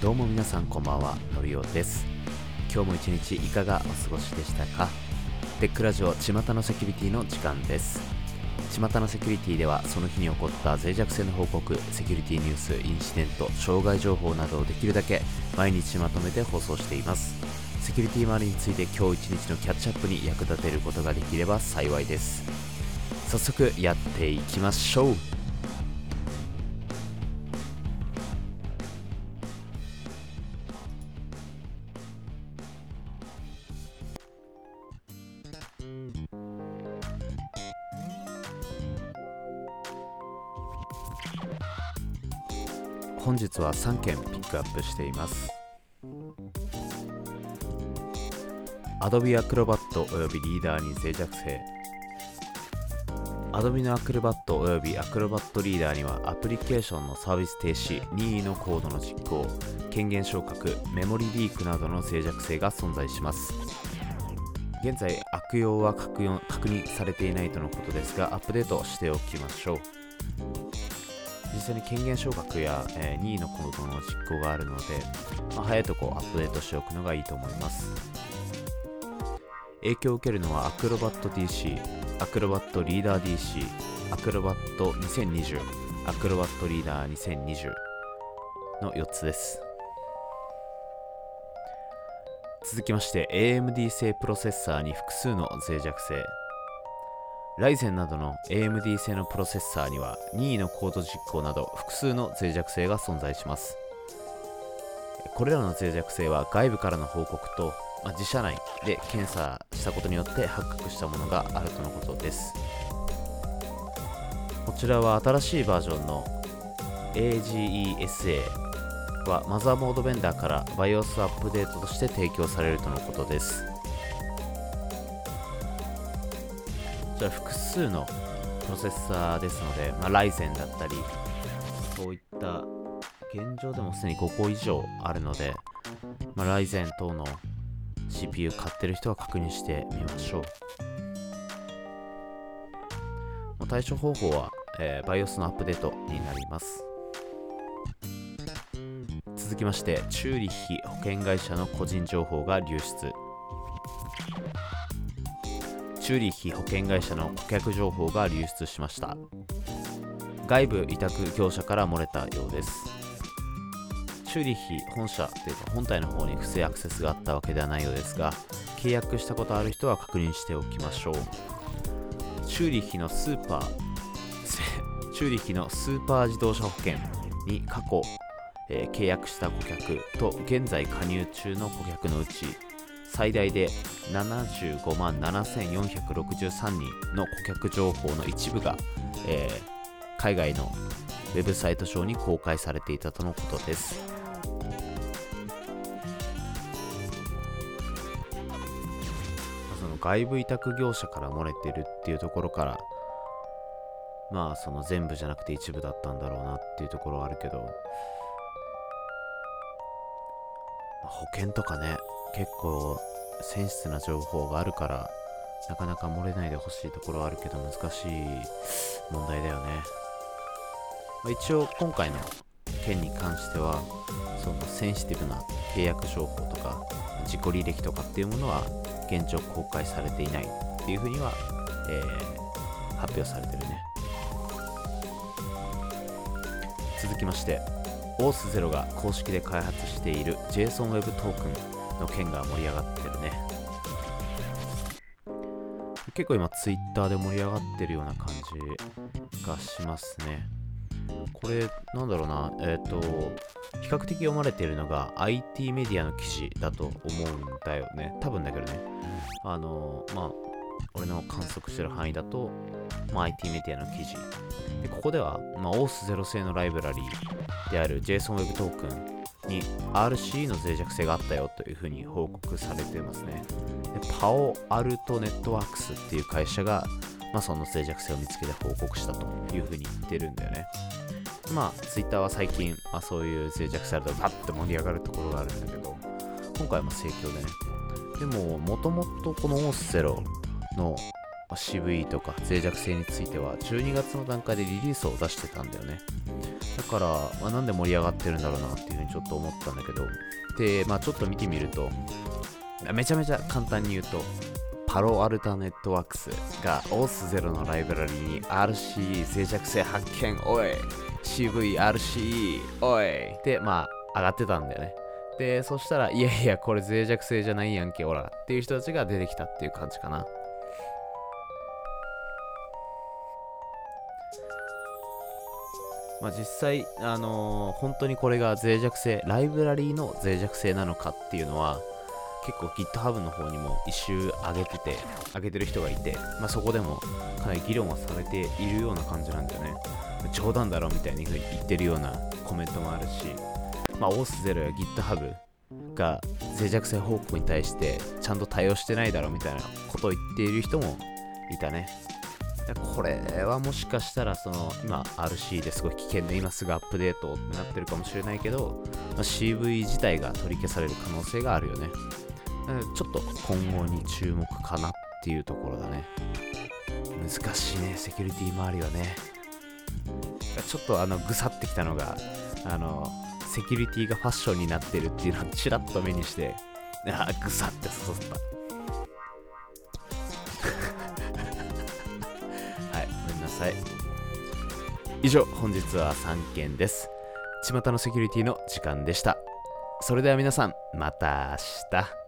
どうも皆さんこんばんはのりおです。今日も一日いかがお過ごしでしたか？テックラジオ巷のセキュリティの時間です。巷のセキュリティではその日に起こった脆弱性の報告セキュリティニュースインシデント障害情報などをできるだけ毎日まとめて放送しています。セキュリティ周りについて今日一日のキャッチアップに役立てることができれば幸いです。早速やっていきましょう。本日は3件ピックアップしています。Adobe Acrobat およびリーダーに脆弱性。Adobe の Acrobat および Acrobat リーダーにはアプリケーションのサービス停止、任意のコードの実行、権限昇格、メモリリークなどの脆弱性が存在します。現在悪用は確認されていないとのことですがアップデートしておきましょう。実際に権限昇格や、えー、任意のコードの実行があるので、まあ、早いとこアップデートしておくのがいいと思います。影響を受けるのはアクロバット DC、アクロバットリーダー DC、アクロバット2020、アクロバットリーダー2020の4つです。続きまして AMD 製プロセッサーに複数の脆弱性。ライゼンなどの AMD 製のプロセッサーには任意のコード実行など複数の脆弱性が存在します。これらの脆弱性は外部からの報告と、まあ、自社内で検査したことによって発覚したものがあるとのことです。こちらは新しいバージョンの AGESA はマザーモードベンダーから BIOS アップデートとして提供されるとのことです。ちら複数のプロセッサーですので、まあ、ライゼンだったり、そういった現状でもすでに5個以上あるので、まあ、ライゼン等の CPU 買ってる人は確認してみましょう。対処方法は、えー、BIOS のアップデートになります。続きまして、チューリッヒ保険会社の個人情報が流出。チューリッヒ保険会社の顧客情報が流出しました。外部委託業者から漏れたようです。チューリッヒ本社というか本体の方に不正アクセスがあったわけではないようですが契約したことある人は確認しておきましょう。チューリッヒのスーパーチューリッヒのスーパー自動車保険に過去、えー、契約した顧客と現在加入中の顧客のうち最大で75万7463人の顧客情報の一部が、えー、海外のウェブサイト上に公開されていたとのことです。その外部委託業者から漏れてるっていうところからまあその全部じゃなくて一部だったんだろうなっていうところはあるけど保険とかね結構センシティブな情報があるからなかなか漏れないでほしいところはあるけど難しい問題だよね、まあ、一応今回の件に関してはそのセンシティブな契約情報とか自己履歴とかっていうものは現状公開されていないっていうふうには、えー、発表されてるね。続きまして OS0 が公式で開発している JSONWeb トークンの件が盛り上がってるね。結構今ツイッターで盛り上がってるような感じがしますね。これ、なんだろうな、えっ、ー、と、比較的読まれているのが IT メディアの記事だと思うんだよね。多分だけどね。あの、まあ、俺の観測してる範囲だと、まあ、IT メディアの記事。でここでは、まあ、OS0 製のライブラリーである JSONWeb トークンに RC の脆弱性があったよというふうに報告されてますね。でパオアルトネットワークスっていう会社が、まあ、その脆弱性を見つけて報告したというふうに言ってるんだよね。まあ、ツイッターは最近、まあ、そういう脆弱性あるとバッて盛り上がるところがあるんだけど、今回も盛況でね。でも、もともとこのオースゼロの、CV とか脆弱性については12月の段階でリリースを出してたんだよねだから、まあ、なんで盛り上がってるんだろうなっていうふうにちょっと思ったんだけど。で、まあ、ちょっと見てみるとめちゃめちゃ簡単に言うとパロアルタネットワークスが OS0 のライブラリに RCE 脆弱性発見おい !CVRCE おい。でまあ上がってたんだよね。でそしたらいやいやこれ脆弱性じゃないやんけおらっていう人たちが出てきたっていう感じかな。まあ、実際、あのー、本当にこれが脆弱性、ライブラリーの脆弱性なのかっていうのは、結構 GitHub の方にも一周上げてて、上げてる人がいて、まあ、そこでもかなり議論はされているような感じなんだよね。冗談だろみたいに言ってるようなコメントもあるし、まあ、OS0 や GitHub が脆弱性報告に対してちゃんと対応してないだろうみたいなことを言っている人もいたね。これはもしかしたらその今 RC ですごい危険で今すぐアップデートってなってるかもしれないけど、ま、CV 自体が取り消される可能性があるよね。ちょっと今後に注目かなっていうところだね。難しいね、セキュリティ周りはね。ちょっとあのぐさってきたのが、あの、セキュリティがファッションになってるっていうのをちらっと目にして、あぐさって刺さった。さい。以上本日は3件です。巷のセキュリティの時間でした。それでは皆さんまた明日。